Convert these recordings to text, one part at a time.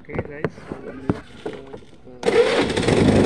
okay guys. So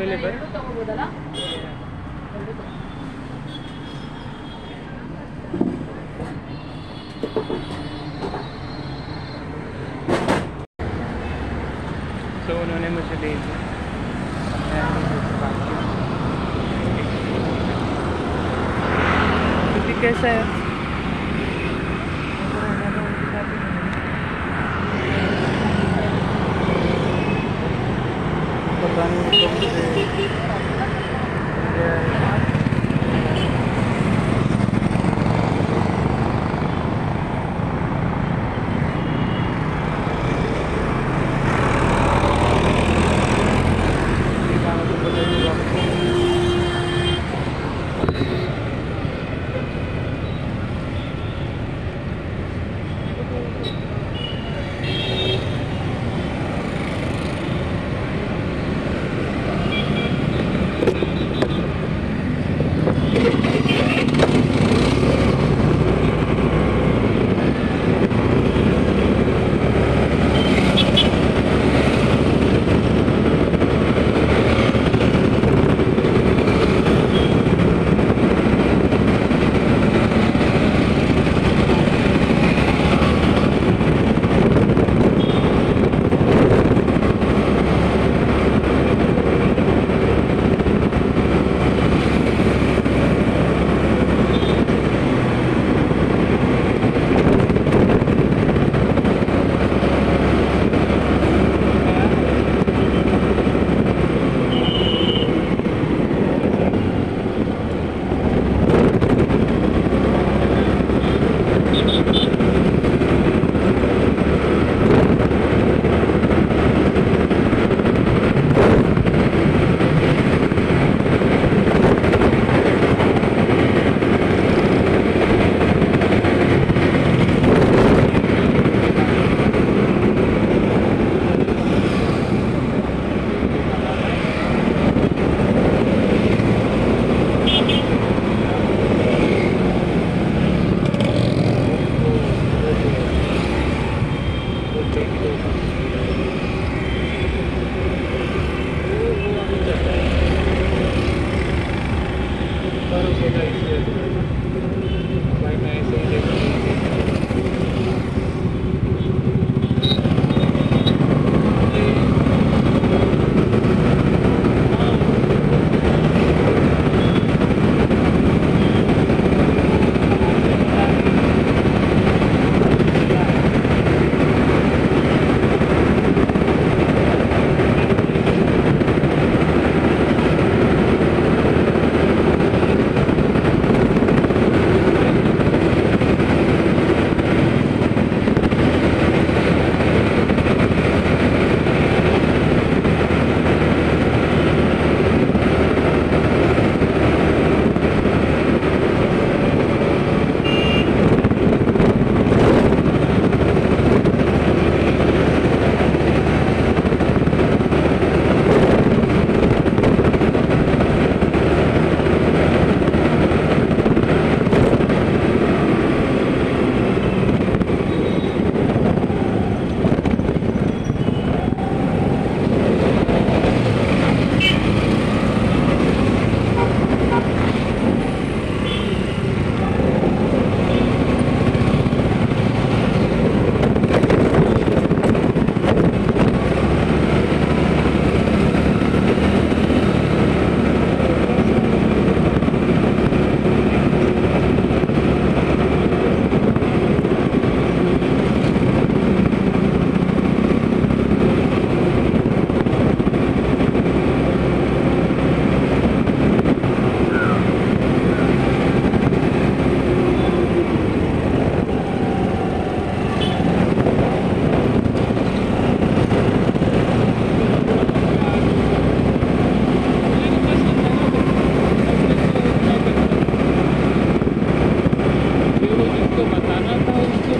available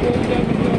Thank you.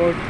Airport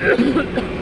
Yeah.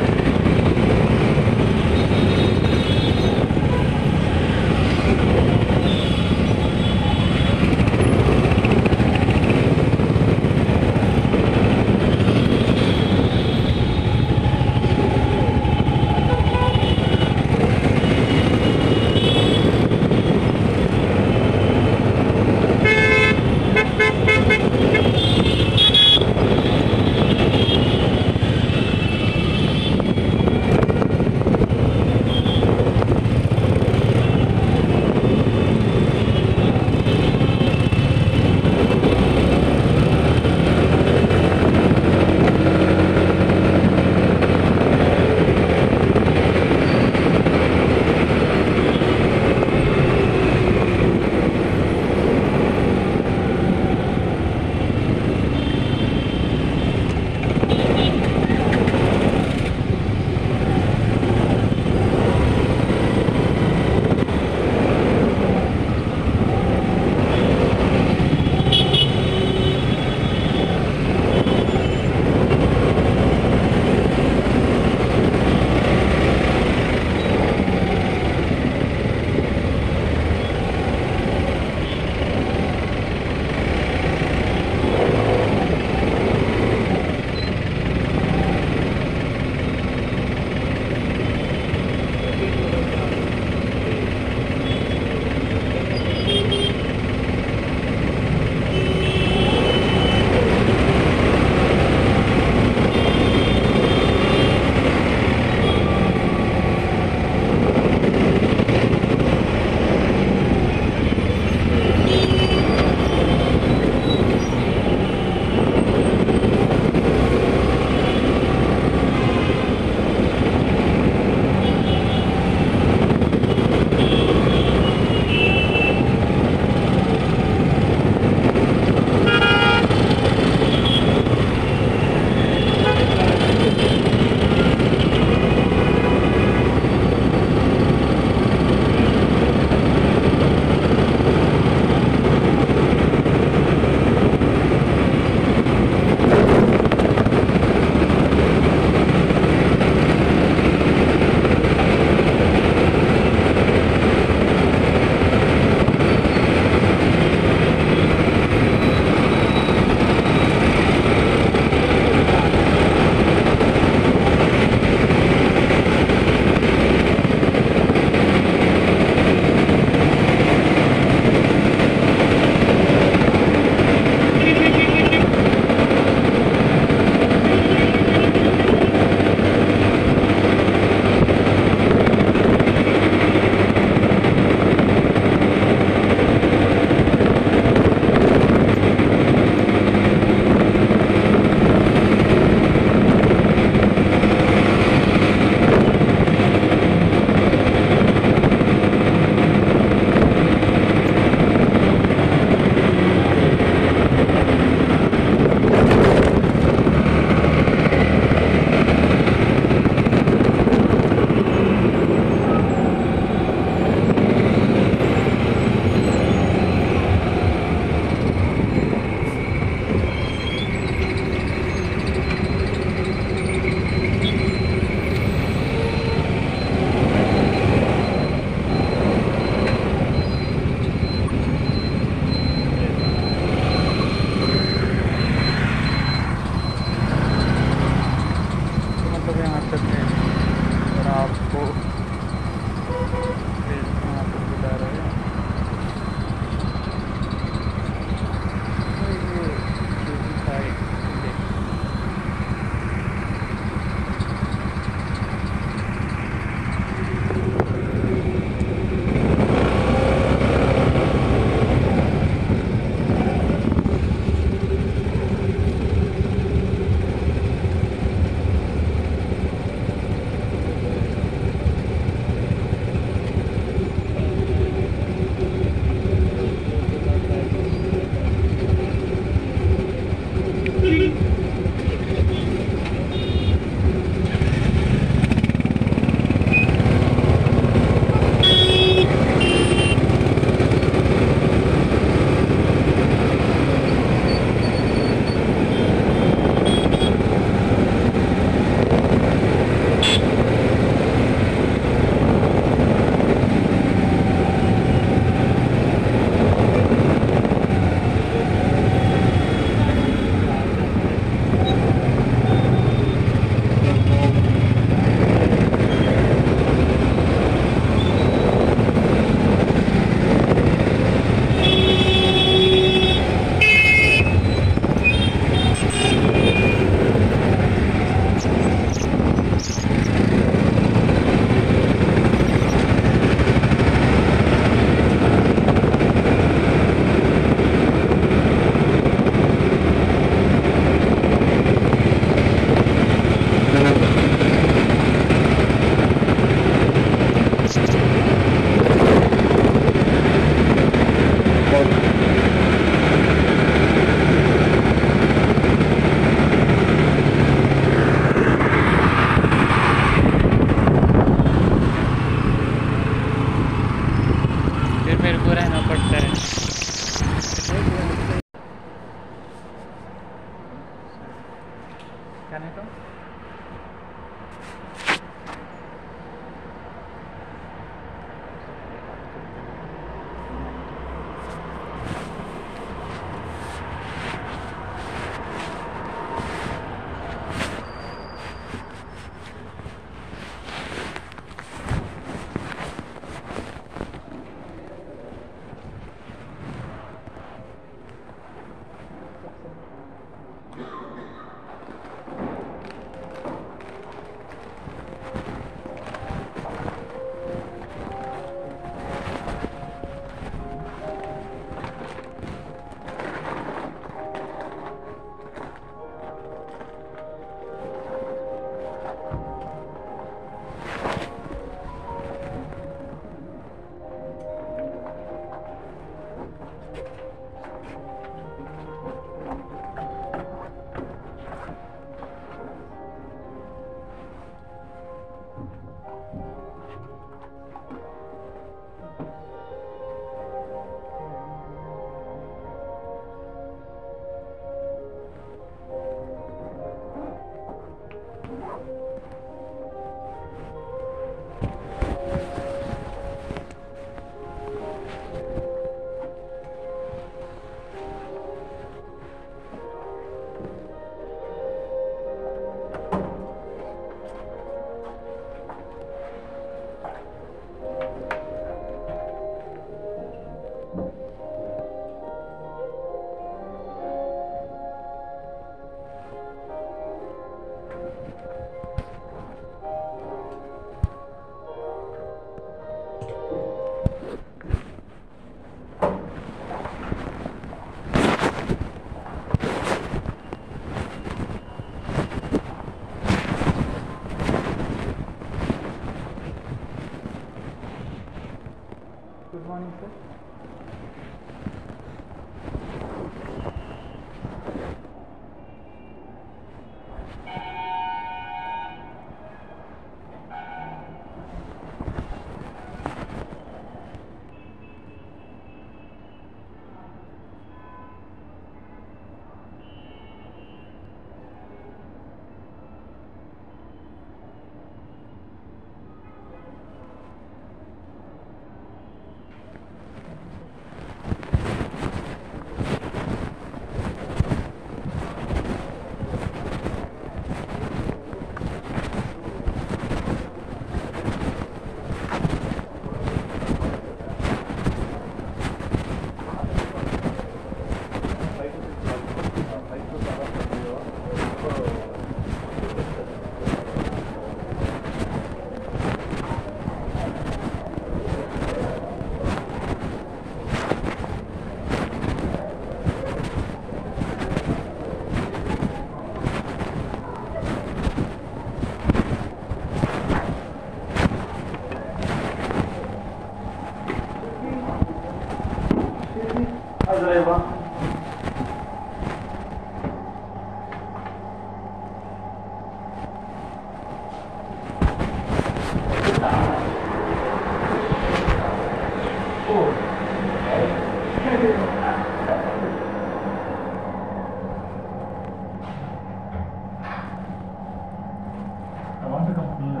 I'm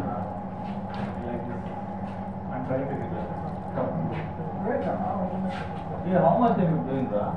trying to figure out. Come. Yeah, how much are you doing, Ra?